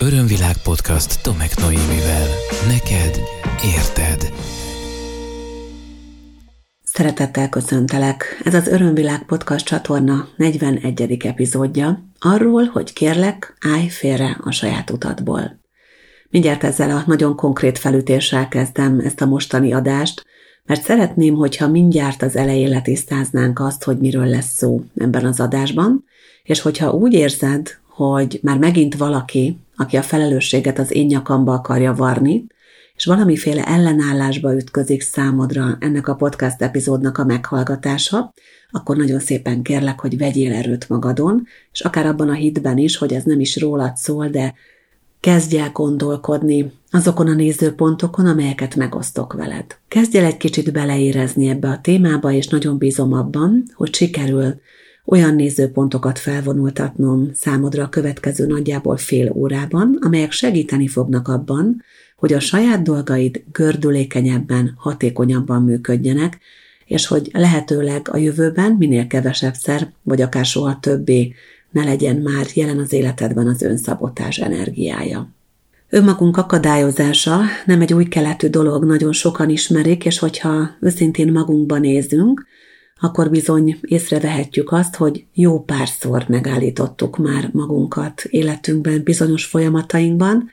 Örömvilág podcast Tomek Noémivel. Neked érted. Szeretettel köszöntelek. Ez az Örömvilág podcast csatorna 41. epizódja. Arról, hogy kérlek, állj félre a saját utadból. Mindjárt ezzel a nagyon konkrét felütéssel kezdem ezt a mostani adást, mert szeretném, hogyha mindjárt az elején letisztáznánk azt, hogy miről lesz szó ebben az adásban, és hogyha úgy érzed, hogy már megint valaki, aki a felelősséget az én nyakamba akarja varni, és valamiféle ellenállásba ütközik számodra ennek a podcast epizódnak a meghallgatása, akkor nagyon szépen kérlek, hogy vegyél erőt magadon, és akár abban a hitben is, hogy ez nem is rólad szól, de kezdj el gondolkodni azokon a nézőpontokon, amelyeket megosztok veled. Kezdj el egy kicsit beleérezni ebbe a témába, és nagyon bízom abban, hogy sikerül olyan nézőpontokat felvonultatnom számodra a következő nagyjából fél órában, amelyek segíteni fognak abban, hogy a saját dolgaid gördülékenyebben, hatékonyabban működjenek, és hogy lehetőleg a jövőben minél kevesebbszer, vagy akár soha többé ne legyen már jelen az életedben az önszabotás energiája. Önmagunk akadályozása nem egy új keletű dolog, nagyon sokan ismerik, és hogyha őszintén magunkba nézünk, akkor bizony észrevehetjük azt, hogy jó párszor megállítottuk már magunkat életünkben, bizonyos folyamatainkban,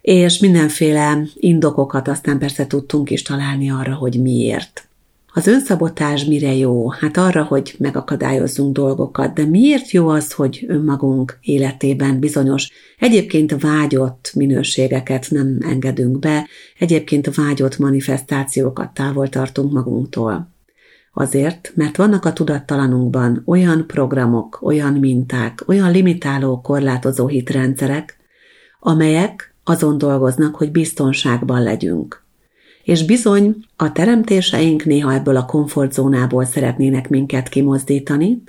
és mindenféle indokokat aztán persze tudtunk is találni arra, hogy miért. Az önszabotás mire jó? Hát arra, hogy megakadályozzunk dolgokat, de miért jó az, hogy önmagunk életében bizonyos egyébként vágyott minőségeket nem engedünk be, egyébként vágyott manifestációkat távol tartunk magunktól? Azért, mert vannak a tudattalanunkban olyan programok, olyan minták, olyan limitáló, korlátozó hitrendszerek, amelyek azon dolgoznak, hogy biztonságban legyünk. És bizony a teremtéseink néha ebből a komfortzónából szeretnének minket kimozdítani,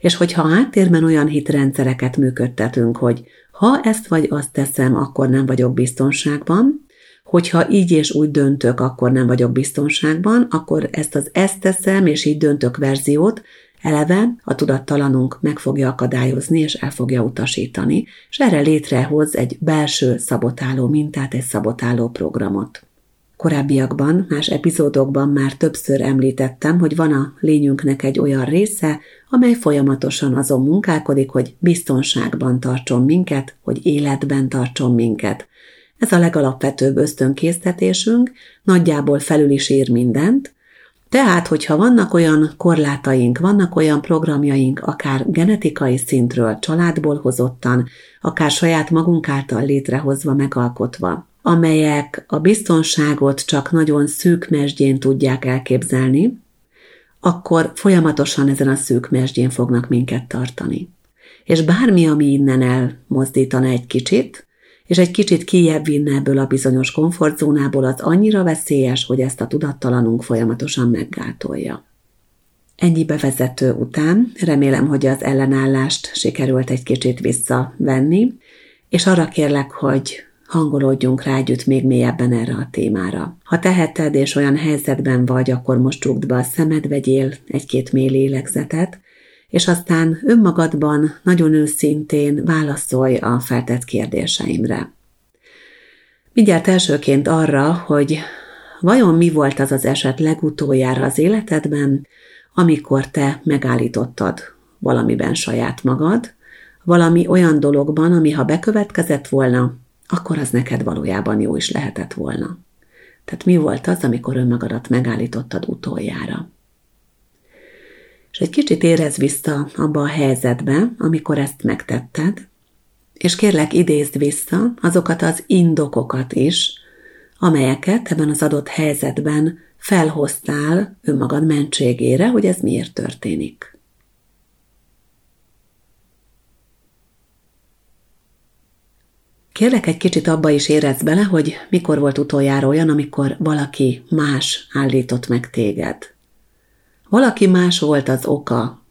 és hogyha áttérben olyan hitrendszereket működtetünk, hogy ha ezt vagy azt teszem, akkor nem vagyok biztonságban, hogyha így és úgy döntök, akkor nem vagyok biztonságban, akkor ezt az ezt teszem, és így döntök verziót eleve a tudattalanunk meg fogja akadályozni, és el fogja utasítani, és erre létrehoz egy belső szabotáló mintát, egy szabotáló programot. Korábbiakban, más epizódokban már többször említettem, hogy van a lényünknek egy olyan része, amely folyamatosan azon munkálkodik, hogy biztonságban tartson minket, hogy életben tartson minket, ez a legalapvetőbb ösztönkésztetésünk, nagyjából felül is ír mindent, tehát, hogyha vannak olyan korlátaink, vannak olyan programjaink, akár genetikai szintről, családból hozottan, akár saját magunk által létrehozva, megalkotva, amelyek a biztonságot csak nagyon szűk mesdjén tudják elképzelni, akkor folyamatosan ezen a szűk mesdjén fognak minket tartani. És bármi, ami innen elmozdítana egy kicsit, és egy kicsit kijebb vinne ebből a bizonyos komfortzónából, az annyira veszélyes, hogy ezt a tudattalanunk folyamatosan meggátolja. Ennyi bevezető után remélem, hogy az ellenállást sikerült egy kicsit visszavenni, és arra kérlek, hogy hangolódjunk rá együtt még mélyebben erre a témára. Ha teheted és olyan helyzetben vagy, akkor most csukd be a szemed, vegyél egy-két mély lélegzetet, és aztán önmagadban nagyon őszintén válaszolj a feltett kérdéseimre. Mindjárt elsőként arra, hogy vajon mi volt az az eset legutoljára az életedben, amikor te megállítottad valamiben saját magad, valami olyan dologban, ami ha bekövetkezett volna, akkor az neked valójában jó is lehetett volna. Tehát mi volt az, amikor önmagadat megállítottad utoljára? És egy kicsit érez vissza abba a helyzetbe, amikor ezt megtetted, és kérlek idézd vissza azokat az indokokat is, amelyeket ebben az adott helyzetben felhoztál önmagad mentségére, hogy ez miért történik. Kérlek egy kicsit abba is érez bele, hogy mikor volt utoljára olyan, amikor valaki más állított meg téged. Valaki más volt az oka,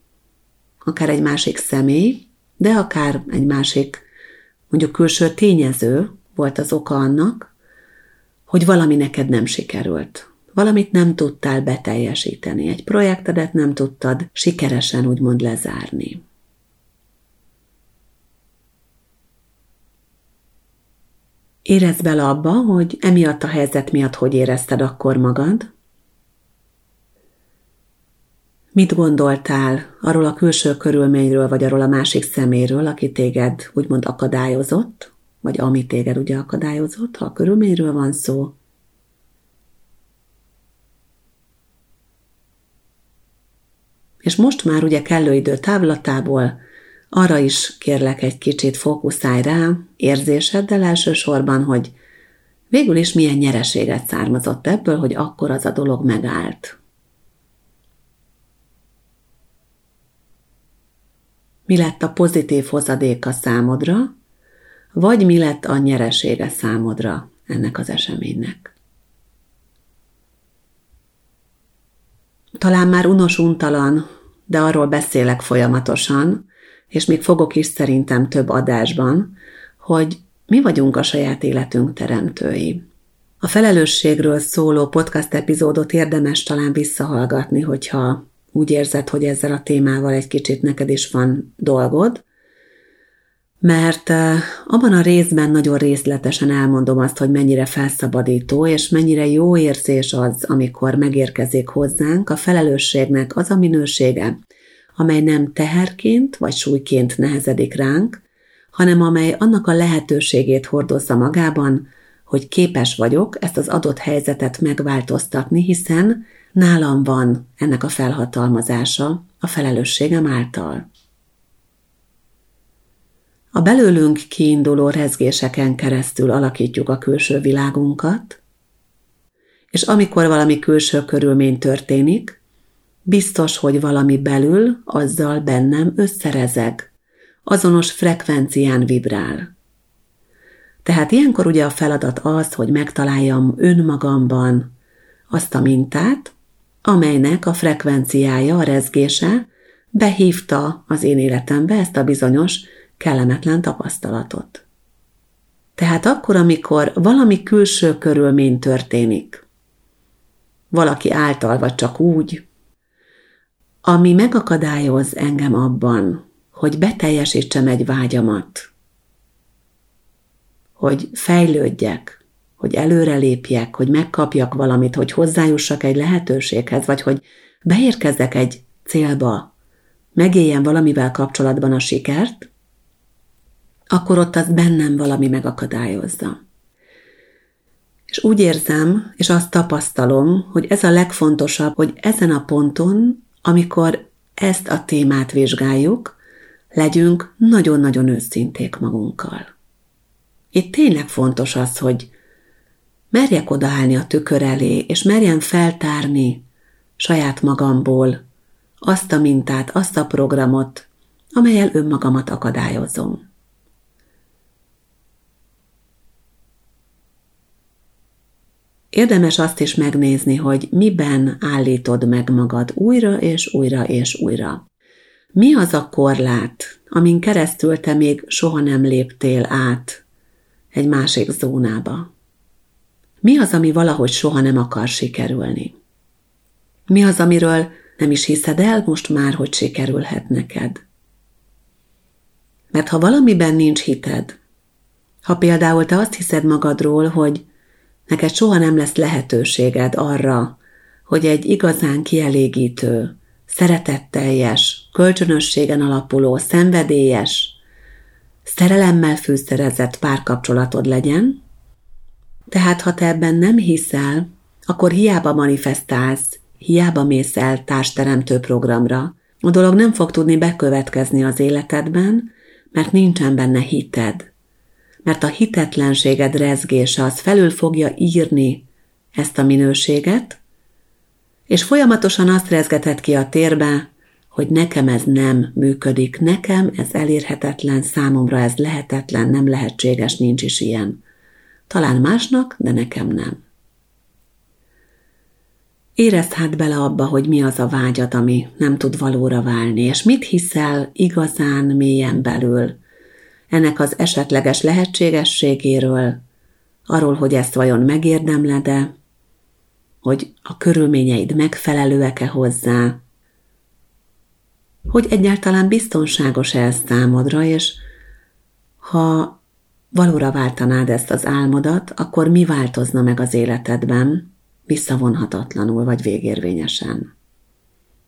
akár egy másik személy, de akár egy másik, mondjuk külső tényező volt az oka annak, hogy valami neked nem sikerült. Valamit nem tudtál beteljesíteni, egy projektedet nem tudtad sikeresen úgymond lezárni. Érezd bele abba, hogy emiatt a helyzet miatt hogy érezted akkor magad. Mit gondoltál arról a külső körülményről, vagy arról a másik szeméről, aki téged úgymond akadályozott, vagy ami téged ugye akadályozott, ha a körülményről van szó, És most már ugye kellő idő távlatából arra is kérlek egy kicsit fókuszálj rá, érzéseddel elsősorban, hogy végül is milyen nyereséget származott ebből, hogy akkor az a dolog megállt. Mi lett a pozitív hozadéka számodra, vagy mi lett a nyeresége számodra ennek az eseménynek. Talán már unos untalan, de arról beszélek folyamatosan, és még fogok is szerintem több adásban, hogy mi vagyunk a saját életünk teremtői. A felelősségről szóló podcast epizódot érdemes talán visszahallgatni, hogyha úgy érzed, hogy ezzel a témával egy kicsit neked is van dolgod, mert abban a részben nagyon részletesen elmondom azt, hogy mennyire felszabadító, és mennyire jó érzés az, amikor megérkezik hozzánk a felelősségnek az a minősége, amely nem teherként vagy súlyként nehezedik ránk, hanem amely annak a lehetőségét hordozza magában, hogy képes vagyok ezt az adott helyzetet megváltoztatni, hiszen nálam van ennek a felhatalmazása a felelősségem által. A belőlünk kiinduló rezgéseken keresztül alakítjuk a külső világunkat, és amikor valami külső körülmény történik, biztos, hogy valami belül azzal bennem összerezeg, azonos frekvencián vibrál. Tehát ilyenkor ugye a feladat az, hogy megtaláljam önmagamban azt a mintát, amelynek a frekvenciája, a rezgése behívta az én életembe ezt a bizonyos kellemetlen tapasztalatot. Tehát akkor, amikor valami külső körülmény történik, valaki által vagy csak úgy, ami megakadályoz engem abban, hogy beteljesítsem egy vágyamat, hogy fejlődjek, hogy előrelépjek, hogy megkapjak valamit, hogy hozzájussak egy lehetőséghez, vagy hogy beérkezzek egy célba, megéljen valamivel kapcsolatban a sikert, akkor ott az bennem valami megakadályozza. És úgy érzem, és azt tapasztalom, hogy ez a legfontosabb, hogy ezen a ponton, amikor ezt a témát vizsgáljuk, legyünk nagyon-nagyon őszinték magunkkal. Itt tényleg fontos az, hogy merjek odaállni a tükör elé, és merjen feltárni saját magamból azt a mintát, azt a programot, amelyel önmagamat akadályozom. Érdemes azt is megnézni, hogy miben állítod meg magad újra és újra és újra. Mi az a korlát, amin keresztül te még soha nem léptél át egy másik zónába? Mi az, ami valahogy soha nem akar sikerülni? Mi az, amiről nem is hiszed el most már, hogy sikerülhet neked? Mert ha valamiben nincs hited, ha például te azt hiszed magadról, hogy Neked soha nem lesz lehetőséged arra, hogy egy igazán kielégítő, szeretetteljes, kölcsönösségen alapuló, szenvedélyes, szerelemmel fűszerezett párkapcsolatod legyen, tehát ha te ebben nem hiszel, akkor hiába manifestálsz, hiába mész el társteremtő programra, a dolog nem fog tudni bekövetkezni az életedben, mert nincsen benne hited mert a hitetlenséged rezgése az felül fogja írni ezt a minőséget, és folyamatosan azt rezgetett ki a térbe, hogy nekem ez nem működik, nekem ez elérhetetlen, számomra ez lehetetlen, nem lehetséges, nincs is ilyen. Talán másnak, de nekem nem. Érezd hát bele abba, hogy mi az a vágyad, ami nem tud valóra válni, és mit hiszel igazán mélyen belül, ennek az esetleges lehetségességéről, arról, hogy ezt vajon megérdemled-e, hogy a körülményeid megfelelőek-e hozzá, hogy egyáltalán biztonságos-e ez számodra, és ha valóra váltanád ezt az álmodat, akkor mi változna meg az életedben, visszavonhatatlanul vagy végérvényesen?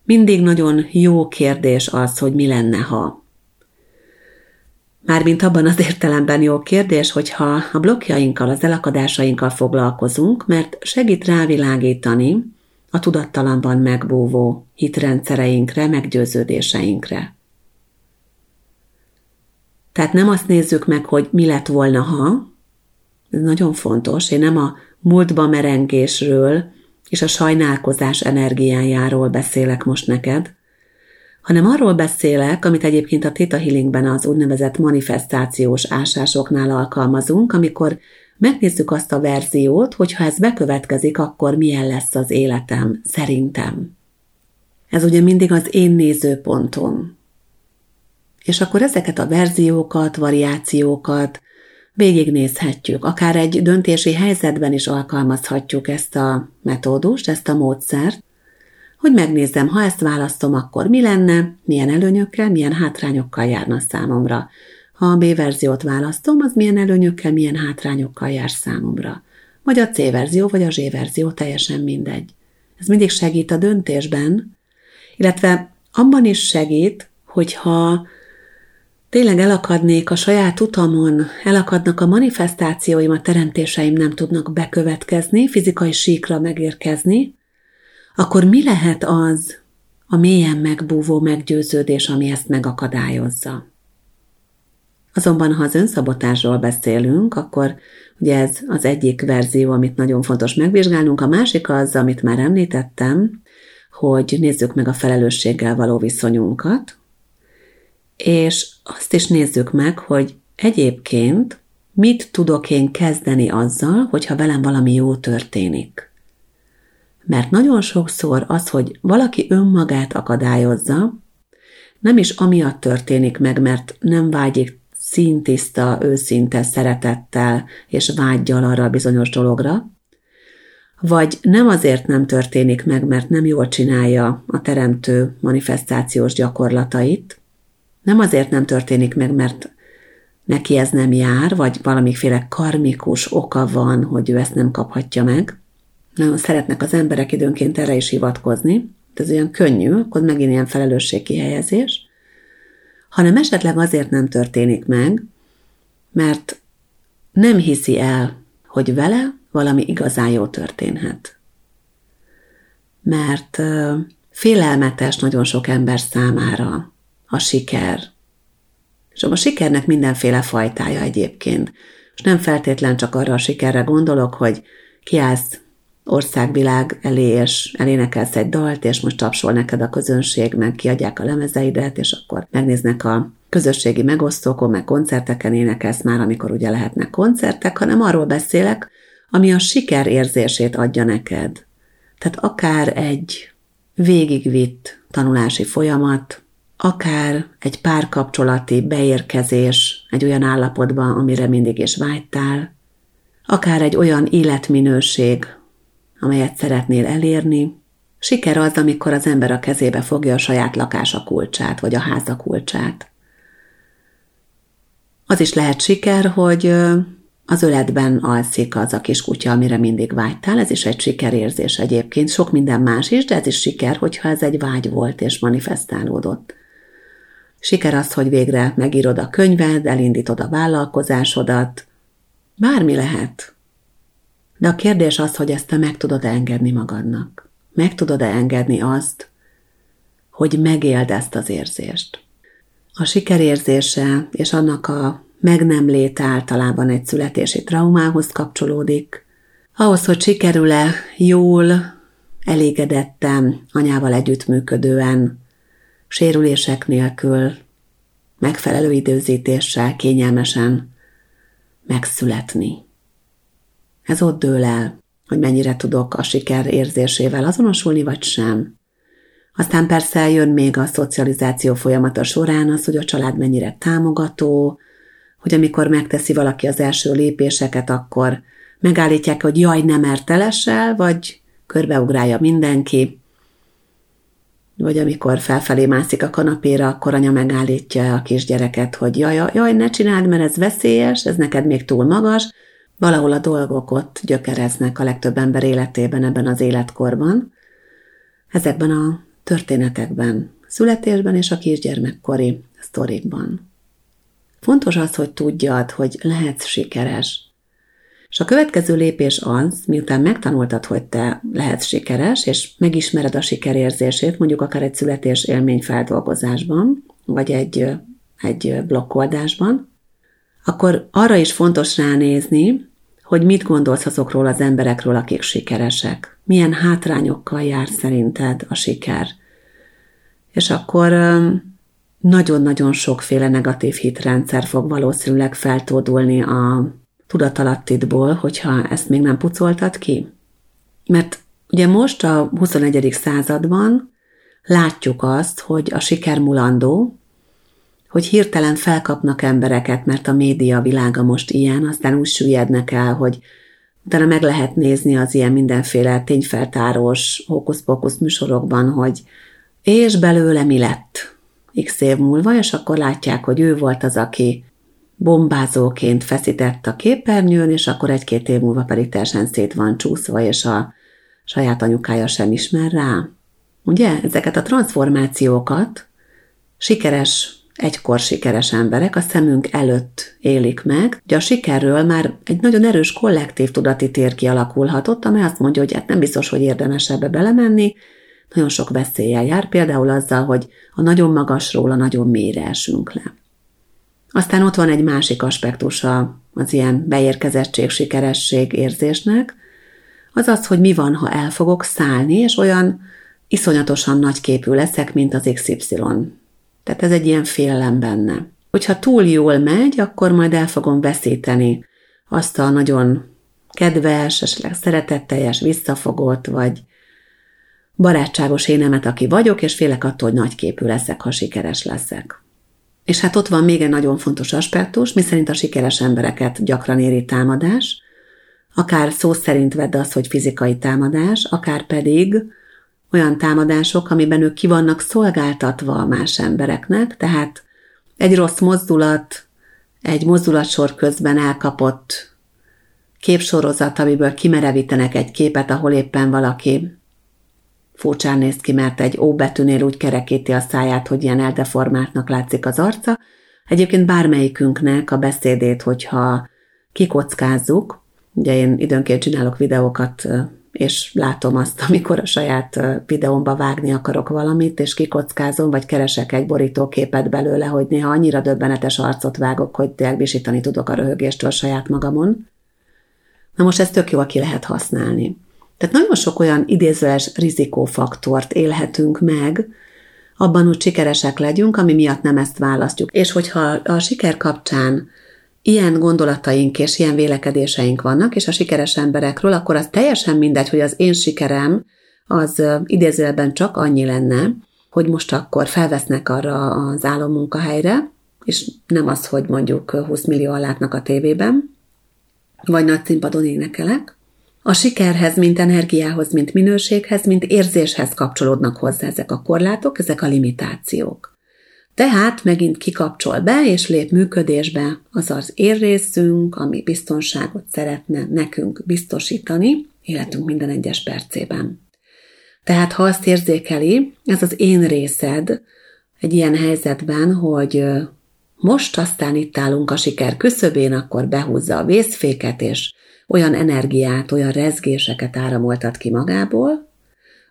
Mindig nagyon jó kérdés az, hogy mi lenne, ha. Mármint abban az értelemben jó kérdés, hogyha a blokkjainkkal, az elakadásainkkal foglalkozunk, mert segít rávilágítani a tudattalanban megbúvó hitrendszereinkre, meggyőződéseinkre. Tehát nem azt nézzük meg, hogy mi lett volna, ha, ez nagyon fontos, én nem a múltba merengésről és a sajnálkozás energiájáról beszélek most neked, hanem arról beszélek, amit egyébként a Theta Healingben az úgynevezett manifestációs ásásoknál alkalmazunk, amikor megnézzük azt a verziót, hogy ha ez bekövetkezik, akkor milyen lesz az életem, szerintem. Ez ugye mindig az én nézőpontom. És akkor ezeket a verziókat, variációkat végignézhetjük. Akár egy döntési helyzetben is alkalmazhatjuk ezt a metódust, ezt a módszert, hogy megnézzem, ha ezt választom, akkor mi lenne, milyen előnyökkel, milyen hátrányokkal járna számomra. Ha a B verziót választom, az milyen előnyökkel, milyen hátrányokkal jár számomra. Vagy a C verzió, vagy a Z verzió, teljesen mindegy. Ez mindig segít a döntésben, illetve abban is segít, hogyha tényleg elakadnék a saját utamon, elakadnak a manifestációim, a teremtéseim nem tudnak bekövetkezni, fizikai síkra megérkezni, akkor mi lehet az a mélyen megbúvó meggyőződés, ami ezt megakadályozza? Azonban, ha az önszabotásról beszélünk, akkor ugye ez az egyik verzió, amit nagyon fontos megvizsgálnunk, a másik az, amit már említettem, hogy nézzük meg a felelősséggel való viszonyunkat, és azt is nézzük meg, hogy egyébként mit tudok én kezdeni azzal, hogyha velem valami jó történik. Mert nagyon sokszor az, hogy valaki önmagát akadályozza, nem is amiatt történik meg, mert nem vágyik színtiszta, őszinte szeretettel és vágyjal arra a bizonyos dologra, vagy nem azért nem történik meg, mert nem jól csinálja a teremtő manifestációs gyakorlatait, nem azért nem történik meg, mert neki ez nem jár, vagy valamiféle karmikus oka van, hogy ő ezt nem kaphatja meg. Nagyon szeretnek az emberek időnként erre is hivatkozni, ez olyan könnyű, akkor megint ilyen felelősségkihelyezés, hanem esetleg azért nem történik meg, mert nem hiszi el, hogy vele valami igazán jó történhet. Mert félelmetes nagyon sok ember számára a siker. És a sikernek mindenféle fajtája egyébként. És nem feltétlen csak arra a sikerre gondolok, hogy kiállsz országvilág elé, és elénekelsz egy dalt, és most tapsol neked a közönség, meg kiadják a lemezeidet, és akkor megnéznek a közösségi megosztókon, meg koncerteken énekelsz már, amikor ugye lehetnek koncertek, hanem arról beszélek, ami a siker érzését adja neked. Tehát akár egy végigvitt tanulási folyamat, akár egy párkapcsolati beérkezés egy olyan állapotban, amire mindig is vágytál, akár egy olyan életminőség, amelyet szeretnél elérni. Siker az, amikor az ember a kezébe fogja a saját lakása kulcsát, vagy a háza kulcsát. Az is lehet siker, hogy az öletben alszik az a kis kutya, amire mindig vágytál, ez is egy sikerérzés egyébként, sok minden más is, de ez is siker, hogyha ez egy vágy volt és manifestálódott. Siker az, hogy végre megírod a könyved, elindítod a vállalkozásodat. Bármi lehet. De a kérdés az, hogy ezt te meg tudod engedni magadnak. Meg tudod-e engedni azt, hogy megéld ezt az érzést. A sikerérzése és annak a meg nem lét általában egy születési traumához kapcsolódik. Ahhoz, hogy sikerül-e jól, elégedettem, anyával együttműködően sérülések nélkül, megfelelő időzítéssel, kényelmesen megszületni. Ez ott dől el, hogy mennyire tudok a siker érzésével azonosulni, vagy sem. Aztán persze jön még a szocializáció folyamata során az, hogy a család mennyire támogató, hogy amikor megteszi valaki az első lépéseket, akkor megállítják, hogy jaj, nem mertelesel, vagy körbeugrálja mindenki, vagy amikor felfelé mászik a kanapéra, akkor anya megállítja a kisgyereket, hogy jaj, jaj, ne csináld, mert ez veszélyes, ez neked még túl magas. Valahol a dolgok ott gyökereznek a legtöbb ember életében ebben az életkorban. Ezekben a történetekben, születésben és a kisgyermekkori sztorikban. Fontos az, hogy tudjad, hogy lehetsz sikeres. És a következő lépés az, miután megtanultad, hogy te lehetsz sikeres, és megismered a sikerérzését, mondjuk akár egy születés élményfeldolgozásban, vagy egy, egy blokkoldásban, akkor arra is fontos ránézni, hogy mit gondolsz azokról az emberekről, akik sikeresek. Milyen hátrányokkal jár szerinted a siker. És akkor nagyon-nagyon sokféle negatív hitrendszer fog valószínűleg feltódulni a tudatalattidból, hogyha ezt még nem pucoltad ki. Mert ugye most a 21. században látjuk azt, hogy a siker mulandó, hogy hirtelen felkapnak embereket, mert a média világa most ilyen, aztán úgy süllyednek el, hogy utána meg lehet nézni az ilyen mindenféle tényfeltárós hókusz-pókusz műsorokban, hogy és belőle mi lett x év múlva, és akkor látják, hogy ő volt az, aki bombázóként feszített a képernyőn, és akkor egy-két év múlva pedig teljesen szét van csúszva, és a saját anyukája sem ismer rá. Ugye, ezeket a transformációkat sikeres, egykor sikeres emberek a szemünk előtt élik meg, hogy a sikerről már egy nagyon erős kollektív tudati tér kialakulhatott, amely azt mondja, hogy hát nem biztos, hogy érdemes ebbe belemenni, nagyon sok veszéllyel jár, például azzal, hogy a nagyon magasról a nagyon mélyre esünk le. Aztán ott van egy másik aspektusa az ilyen beérkezettség, sikeresség érzésnek, az az, hogy mi van, ha el fogok szállni, és olyan iszonyatosan nagy képű leszek, mint az XY. Tehát ez egy ilyen félelem benne. Hogyha túl jól megy, akkor majd el fogom veszíteni azt a nagyon kedves, esetleg szeretetteljes, visszafogott, vagy barátságos énemet, aki vagyok, és félek attól, hogy nagyképű leszek, ha sikeres leszek. És hát ott van még egy nagyon fontos aspektus, miszerint a sikeres embereket gyakran éri támadás, akár szó szerint vedd azt, hogy fizikai támadás, akár pedig olyan támadások, amiben ők ki vannak szolgáltatva a más embereknek, tehát egy rossz mozdulat, egy mozdulatsor közben elkapott képsorozat, amiből kimerevítenek egy képet, ahol éppen valaki Furcsán néz ki, mert egy ó betűnél úgy kerekíti a száját, hogy ilyen eldeformáltnak látszik az arca. Egyébként bármelyikünknek a beszédét, hogyha kikockázzuk, ugye én időnként csinálok videókat, és látom azt, amikor a saját videómba vágni akarok valamit, és kikockázom, vagy keresek egy borítóképet belőle, hogy néha annyira döbbenetes arcot vágok, hogy tényleg visítani tudok a röhögéstől saját magamon. Na most ezt tök jó, aki lehet használni. Tehát nagyon sok olyan idézőes rizikófaktort élhetünk meg, abban, hogy sikeresek legyünk, ami miatt nem ezt választjuk. És hogyha a siker kapcsán ilyen gondolataink és ilyen vélekedéseink vannak, és a sikeres emberekről, akkor az teljesen mindegy, hogy az én sikerem az idézőben csak annyi lenne, hogy most akkor felvesznek arra az álommunkahelyre, és nem az, hogy mondjuk 20 millió látnak a tévében, vagy nagy színpadon énekelek, a sikerhez, mint energiához, mint minőséghez, mint érzéshez kapcsolódnak hozzá ezek a korlátok, ezek a limitációk. Tehát megint kikapcsol be és lép működésbe az az érrészünk, ami biztonságot szeretne nekünk biztosítani életünk minden egyes percében. Tehát ha azt érzékeli, ez az én részed egy ilyen helyzetben, hogy most aztán itt állunk a siker küszöbén, akkor behúzza a vészféket, és olyan energiát, olyan rezgéseket áramoltat ki magából,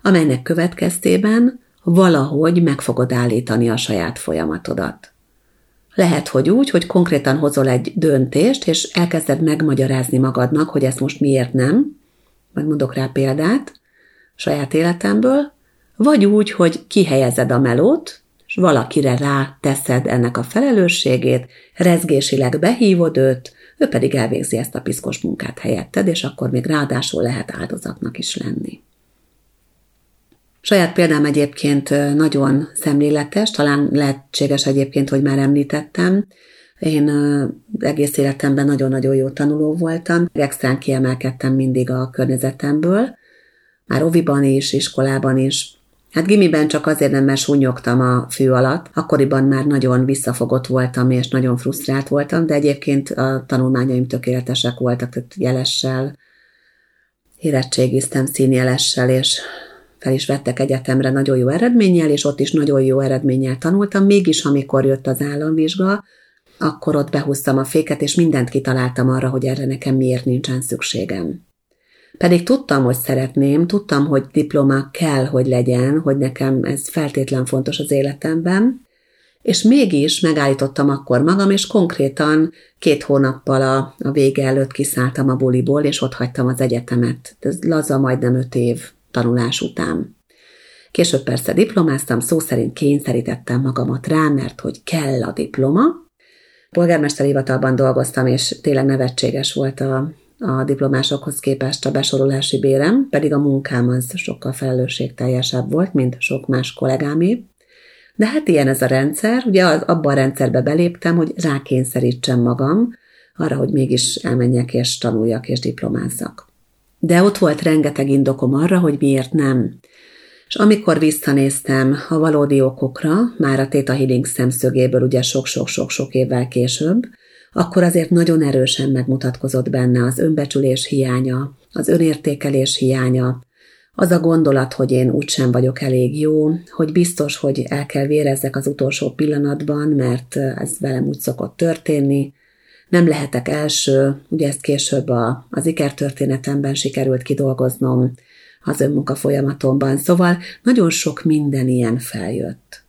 amelynek következtében valahogy meg fogod állítani a saját folyamatodat. Lehet, hogy úgy, hogy konkrétan hozol egy döntést, és elkezded megmagyarázni magadnak, hogy ezt most miért nem, majd mondok rá példát saját életemből, vagy úgy, hogy kihelyezed a melót, és valakire rá teszed ennek a felelősségét, rezgésileg behívod őt, ő pedig elvégzi ezt a piszkos munkát helyetted, és akkor még ráadásul lehet áldozatnak is lenni. Saját példám egyébként nagyon szemléletes, talán lehetséges egyébként, hogy már említettem. Én egész életemben nagyon-nagyon jó tanuló voltam, extrán kiemelkedtem mindig a környezetemből, már oviban is, iskolában is, Hát gimiben csak azért nem, mert súnyogtam a fű alatt. Akkoriban már nagyon visszafogott voltam, és nagyon frusztrált voltam, de egyébként a tanulmányaim tökéletesek voltak, tehát jelessel, érettségiztem színjelessel, és fel is vettek egyetemre nagyon jó eredménnyel, és ott is nagyon jó eredménnyel tanultam, mégis amikor jött az államvizsga, akkor ott behúztam a féket, és mindent kitaláltam arra, hogy erre nekem miért nincsen szükségem. Pedig tudtam, hogy szeretném, tudtam, hogy diploma kell, hogy legyen, hogy nekem ez feltétlen fontos az életemben, és mégis megállítottam akkor magam, és konkrétan két hónappal a, a vége előtt kiszálltam a buliból, és ott hagytam az egyetemet. Ez laza majdnem öt év tanulás után. Később persze diplomáztam, szó szerint kényszerítettem magamat rá, mert hogy kell a diploma. Polgármester hivatalban dolgoztam, és tényleg nevetséges volt a, a diplomásokhoz képest a besorolási bérem, pedig a munkám az sokkal felelősségteljesebb volt, mint sok más kollégámé. De hát ilyen ez a rendszer, ugye abban a rendszerbe beléptem, hogy rákényszerítsem magam arra, hogy mégis elmenjek és tanuljak és diplomázzak. De ott volt rengeteg indokom arra, hogy miért nem. És amikor visszanéztem a valódi okokra, már a Theta Healing szemszögéből ugye sok-sok-sok-sok évvel később, akkor azért nagyon erősen megmutatkozott benne az önbecsülés hiánya, az önértékelés hiánya, az a gondolat, hogy én úgysem vagyok elég jó, hogy biztos, hogy el kell vérezzek az utolsó pillanatban, mert ez velem úgy szokott történni, nem lehetek első, ugye ezt később a, az ikertörténetemben sikerült kidolgoznom az önmunka folyamatomban, szóval nagyon sok minden ilyen feljött.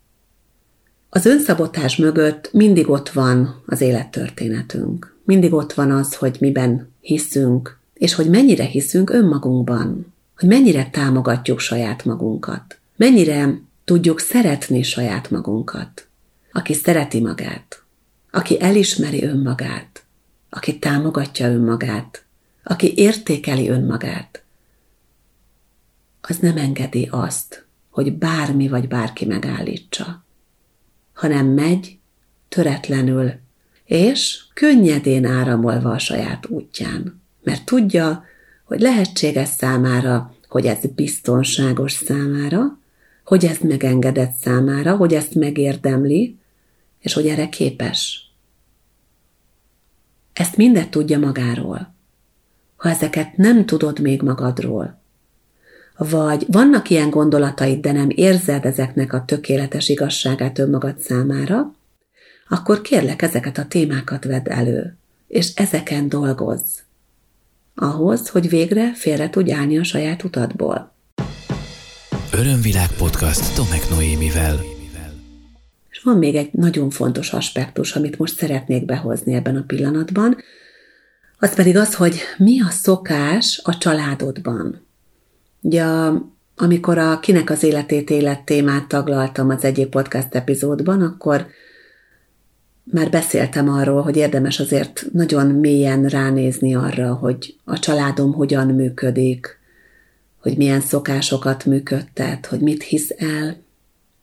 Az önszabotás mögött mindig ott van az élettörténetünk. Mindig ott van az, hogy miben hiszünk, és hogy mennyire hiszünk önmagunkban, hogy mennyire támogatjuk saját magunkat, mennyire tudjuk szeretni saját magunkat. Aki szereti magát, aki elismeri önmagát, aki támogatja önmagát, aki értékeli önmagát, az nem engedi azt, hogy bármi vagy bárki megállítsa, hanem megy töretlenül, és könnyedén áramolva a saját útján, mert tudja, hogy lehetséges számára, hogy ez biztonságos számára, hogy ezt megengedett számára, hogy ezt megérdemli, és hogy erre képes. Ezt mindet tudja magáról. Ha ezeket nem tudod még magadról, vagy vannak ilyen gondolataid, de nem érzed ezeknek a tökéletes igazságát önmagad számára, akkor kérlek ezeket a témákat vedd elő, és ezeken dolgozz. Ahhoz, hogy végre félre tudj állni a saját utadból. Örömvilág podcast Tomek Noémivel. És van még egy nagyon fontos aspektus, amit most szeretnék behozni ebben a pillanatban, az pedig az, hogy mi a szokás a családodban. Ugye, amikor a Kinek az életét élet témát taglaltam az egyik podcast epizódban, akkor már beszéltem arról, hogy érdemes azért nagyon mélyen ránézni arra, hogy a családom hogyan működik, hogy milyen szokásokat működtet, hogy mit hisz el,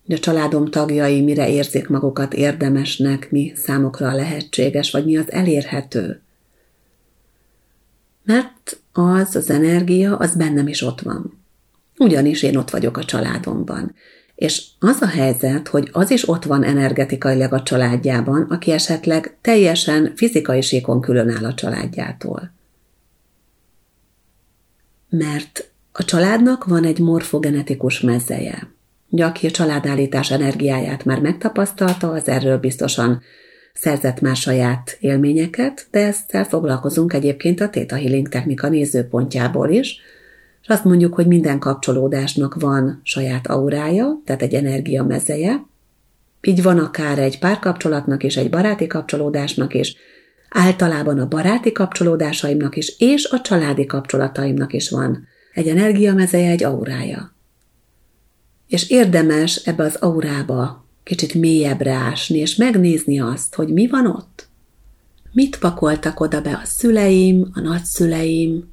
hogy a családom tagjai mire érzik magukat érdemesnek, mi számokra lehetséges, vagy mi az elérhető. Mert az, az energia, az bennem is ott van. Ugyanis én ott vagyok a családomban. És az a helyzet, hogy az is ott van energetikailag a családjában, aki esetleg teljesen fizikai síkon különáll a családjától. Mert a családnak van egy morfogenetikus mezeje. Ugye, aki a családállítás energiáját már megtapasztalta, az erről biztosan szerzett már saját élményeket, de ezt foglalkozunk egyébként a Theta Healing technika nézőpontjából is, és azt mondjuk, hogy minden kapcsolódásnak van saját aurája, tehát egy energia mezeje, így van akár egy párkapcsolatnak és egy baráti kapcsolódásnak is, általában a baráti kapcsolódásaimnak is, és a családi kapcsolataimnak is van egy energiamezeje, egy aurája. És érdemes ebbe az aurába kicsit mélyebbre ásni, és megnézni azt, hogy mi van ott. Mit pakoltak oda be a szüleim, a nagyszüleim,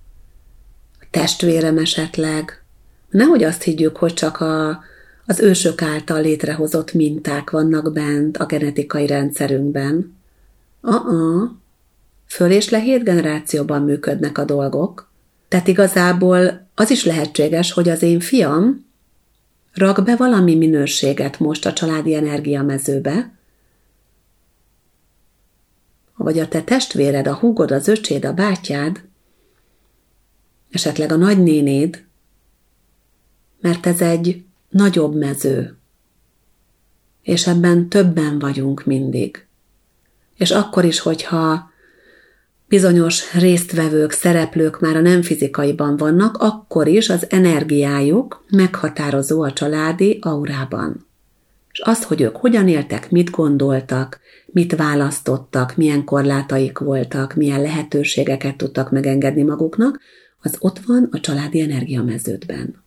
a testvérem esetleg. Nehogy azt higgyük, hogy csak a, az ősök által létrehozott minták vannak bent a genetikai rendszerünkben. Uh-uh. Föl és le hét generációban működnek a dolgok. Tehát igazából az is lehetséges, hogy az én fiam rak be valami minőséget most a családi energiamezőbe, vagy a te testvéred, a húgod, az öcséd, a bátyád, esetleg a nagynénéd, mert ez egy nagyobb mező, és ebben többen vagyunk mindig. És akkor is, hogyha bizonyos résztvevők, szereplők már a nem fizikaiban vannak, akkor is az energiájuk meghatározó a családi aurában. És az, hogy ők hogyan éltek, mit gondoltak, mit választottak, milyen korlátaik voltak, milyen lehetőségeket tudtak megengedni maguknak, az ott van a családi energiameződben.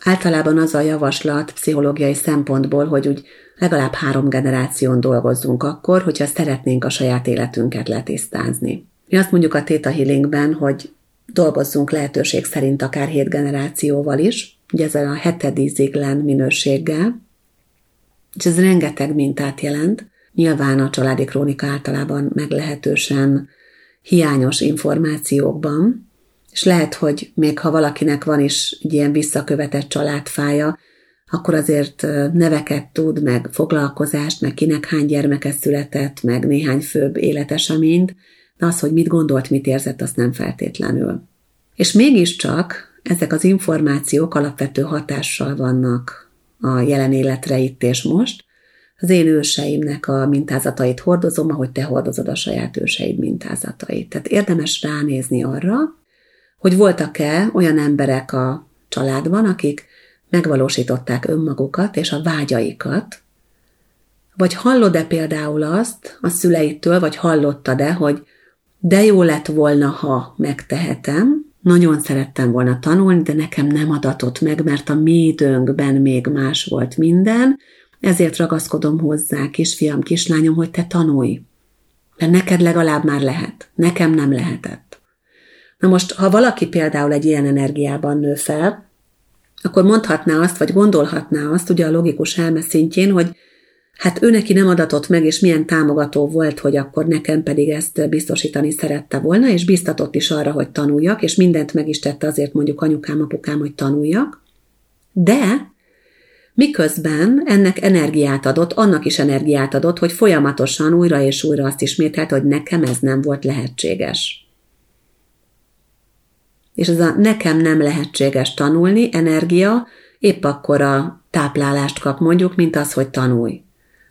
Általában az a javaslat pszichológiai szempontból, hogy úgy legalább három generáción dolgozzunk akkor, hogyha szeretnénk a saját életünket letisztázni. Mi azt mondjuk a Theta Healingben, hogy dolgozzunk lehetőség szerint akár hét generációval is, ugye ezzel a hetedi ziglen minőséggel, és ez rengeteg mintát jelent. Nyilván a családi krónika általában meglehetősen hiányos információkban, és lehet, hogy még ha valakinek van is egy ilyen visszakövetett családfája, akkor azért neveket tud, meg foglalkozást, meg kinek hány gyermeke született, meg néhány főbb életeseményt, de az, hogy mit gondolt, mit érzett, azt nem feltétlenül. És mégiscsak ezek az információk alapvető hatással vannak a jelen életre itt és most. Az én őseimnek a mintázatait hordozom, ahogy te hordozod a saját őseid mintázatait. Tehát érdemes ránézni arra, hogy voltak-e olyan emberek a családban, akik megvalósították önmagukat és a vágyaikat, vagy hallod-e például azt a szüleitől, vagy hallottad-e, hogy de jó lett volna, ha megtehetem, nagyon szerettem volna tanulni, de nekem nem adatott meg, mert a mi időnkben még más volt minden, ezért ragaszkodom hozzá, kisfiam, kislányom, hogy te tanulj. Mert neked legalább már lehet, nekem nem lehetett. Na most, ha valaki például egy ilyen energiában nő fel, akkor mondhatná azt, vagy gondolhatná azt, ugye a logikus elme szintjén, hogy hát ő neki nem adatott meg, és milyen támogató volt, hogy akkor nekem pedig ezt biztosítani szerette volna, és biztatott is arra, hogy tanuljak, és mindent meg is tette azért mondjuk anyukám, apukám, hogy tanuljak. De miközben ennek energiát adott, annak is energiát adott, hogy folyamatosan újra és újra azt ismételt, hogy nekem ez nem volt lehetséges és ez a nekem nem lehetséges tanulni energia épp akkor a táplálást kap mondjuk, mint az, hogy tanulj.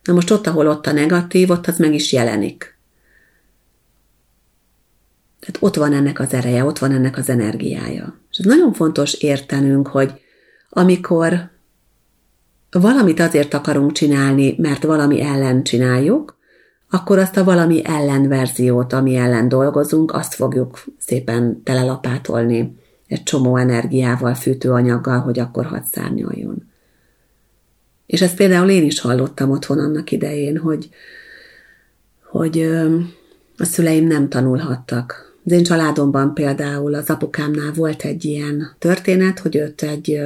Na most ott, ahol ott a negatív, ott az meg is jelenik. Tehát ott van ennek az ereje, ott van ennek az energiája. És ez nagyon fontos értenünk, hogy amikor valamit azért akarunk csinálni, mert valami ellen csináljuk, akkor azt a valami ellenverziót, ami ellen dolgozunk, azt fogjuk szépen telelapátolni egy csomó energiával, fűtőanyaggal, hogy akkor hadd szárnyaljon. És ezt például én is hallottam otthon annak idején, hogy, hogy a szüleim nem tanulhattak. Az én családomban például az apukámnál volt egy ilyen történet, hogy őt egy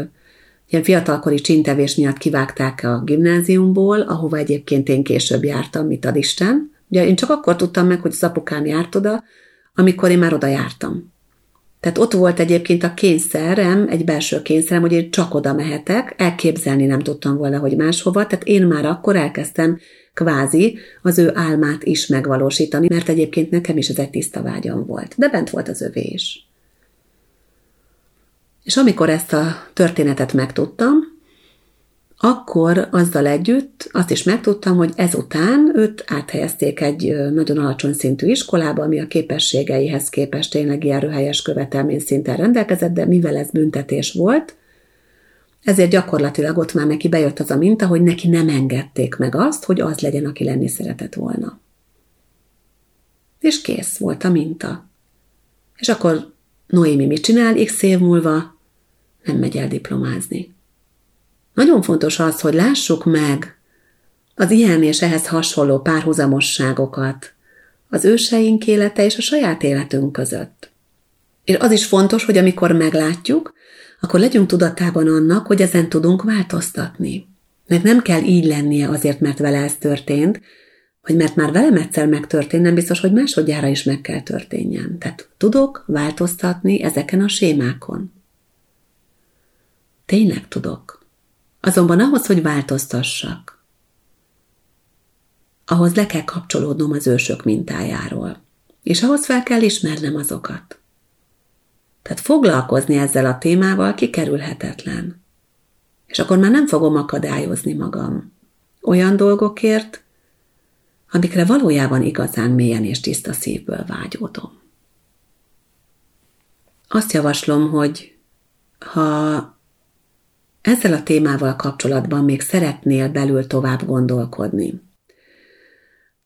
Ilyen fiatalkori csintevés miatt kivágták a gimnáziumból, ahova egyébként én később jártam, mit ad Isten. Ugye én csak akkor tudtam meg, hogy az apukám járt oda, amikor én már oda jártam. Tehát ott volt egyébként a kényszerem, egy belső kényszerem, hogy én csak oda mehetek, elképzelni nem tudtam volna, hogy máshova, tehát én már akkor elkezdtem kvázi az ő álmát is megvalósítani, mert egyébként nekem is ez egy tiszta vágyam volt, de bent volt az övé is. És amikor ezt a történetet megtudtam, akkor azzal együtt azt is megtudtam, hogy ezután őt áthelyezték egy nagyon alacsony szintű iskolába, ami a képességeihez képest tényleg ilyen követelmény szinten rendelkezett, de mivel ez büntetés volt, ezért gyakorlatilag ott már neki bejött az a minta, hogy neki nem engedték meg azt, hogy az legyen, aki lenni szeretett volna. És kész volt a minta. És akkor Noémi mit csinál x év múlva? Nem megy el diplomázni. Nagyon fontos az, hogy lássuk meg az ilyen és ehhez hasonló párhuzamosságokat az őseink élete és a saját életünk között. És az is fontos, hogy amikor meglátjuk, akkor legyünk tudatában annak, hogy ezen tudunk változtatni. Mert nem kell így lennie azért, mert vele ez történt, hogy mert már velem egyszer megtörtént, nem biztos, hogy másodjára is meg kell történjen. Tehát tudok változtatni ezeken a sémákon. Tényleg tudok. Azonban ahhoz, hogy változtassak, ahhoz le kell kapcsolódnom az ősök mintájáról, és ahhoz fel kell ismernem azokat. Tehát foglalkozni ezzel a témával kikerülhetetlen. És akkor már nem fogom akadályozni magam. Olyan dolgokért, amikre valójában igazán mélyen és tiszta szívből vágyódom. Azt javaslom, hogy ha ezzel a témával kapcsolatban még szeretnél belül tovább gondolkodni,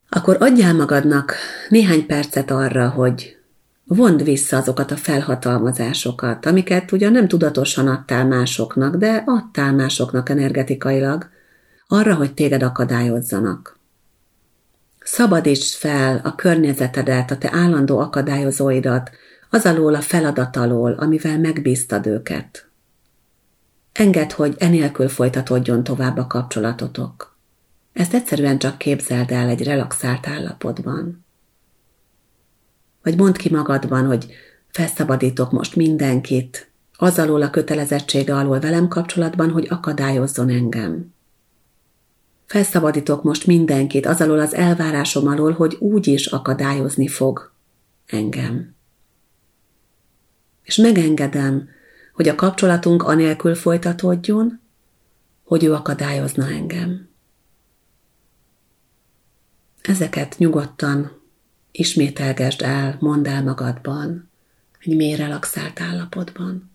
akkor adjál magadnak néhány percet arra, hogy vond vissza azokat a felhatalmazásokat, amiket ugyan nem tudatosan adtál másoknak, de adtál másoknak energetikailag, arra, hogy téged akadályozzanak. Szabadítsd fel a környezetedet, a te állandó akadályozóidat, az alól a feladat alól, amivel megbíztad őket. Engedd, hogy enélkül folytatódjon tovább a kapcsolatotok. Ezt egyszerűen csak képzeld el egy relaxált állapotban. Vagy mondd ki magadban, hogy felszabadítok most mindenkit, az alól a kötelezettsége alól velem kapcsolatban, hogy akadályozzon engem. Felszabadítok most mindenkit az alól az elvárásom alól, hogy úgy is akadályozni fog engem. És megengedem, hogy a kapcsolatunk anélkül folytatódjon, hogy ő akadályozna engem. Ezeket nyugodtan ismételgesd el, mondd el magadban, egy mély relaxált állapotban.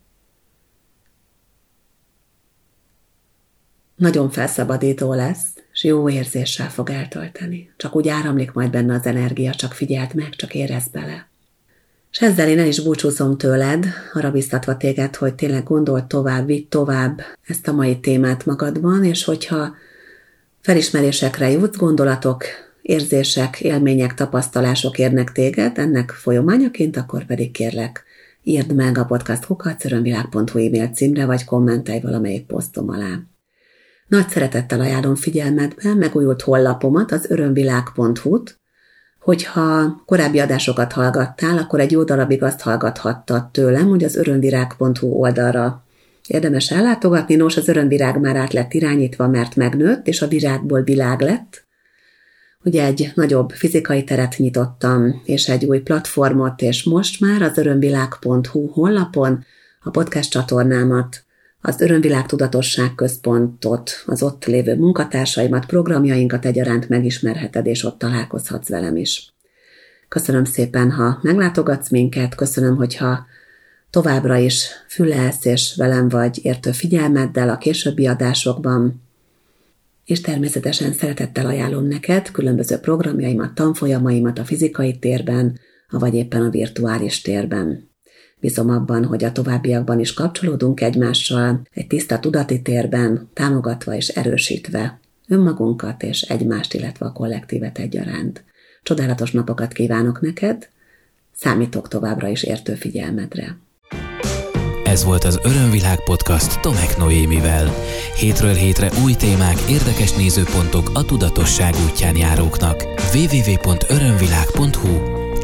Nagyon felszabadító lesz, és jó érzéssel fog eltölteni. Csak úgy áramlik majd benne az energia, csak figyeld meg, csak érezd bele. És ezzel én el is búcsúzom tőled, arra biztatva téged, hogy tényleg gondold tovább, vidd tovább ezt a mai témát magadban, és hogyha felismerésekre jutsz, gondolatok, érzések, élmények, tapasztalások érnek téged, ennek folyamányaként, akkor pedig kérlek, írd meg a podcast kukacörönvilág.hu e-mail címre, vagy kommentelj valamelyik posztom alá. Nagy szeretettel ajánlom figyelmetbe megújult hollapomat, az örömvilág.hu-t, hogyha korábbi adásokat hallgattál, akkor egy jó darabig azt hallgathattad tőlem, hogy az örömvirág.hu oldalra érdemes ellátogatni. Nos, az örömvirág már át lett irányítva, mert megnőtt, és a virágból világ lett. Ugye egy nagyobb fizikai teret nyitottam, és egy új platformot, és most már az örömvilág.hu honlapon a podcast csatornámat az Örömvilág Tudatosság Központot, az ott lévő munkatársaimat, programjainkat egyaránt megismerheted, és ott találkozhatsz velem is. Köszönöm szépen, ha meglátogatsz minket, köszönöm, hogyha továbbra is fülelsz és velem vagy értő figyelmeddel a későbbi adásokban, és természetesen szeretettel ajánlom neked különböző programjaimat, tanfolyamaimat a fizikai térben, vagy éppen a virtuális térben. Bízom abban, hogy a továbbiakban is kapcsolódunk egymással, egy tiszta tudati térben, támogatva és erősítve önmagunkat és egymást, illetve a kollektívet egyaránt. Csodálatos napokat kívánok neked, számítok továbbra is értő figyelmedre. Ez volt az Örömvilág podcast Tomek Noémivel. Hétről hétre új témák, érdekes nézőpontok a tudatosság útján járóknak. www.örömvilág.hu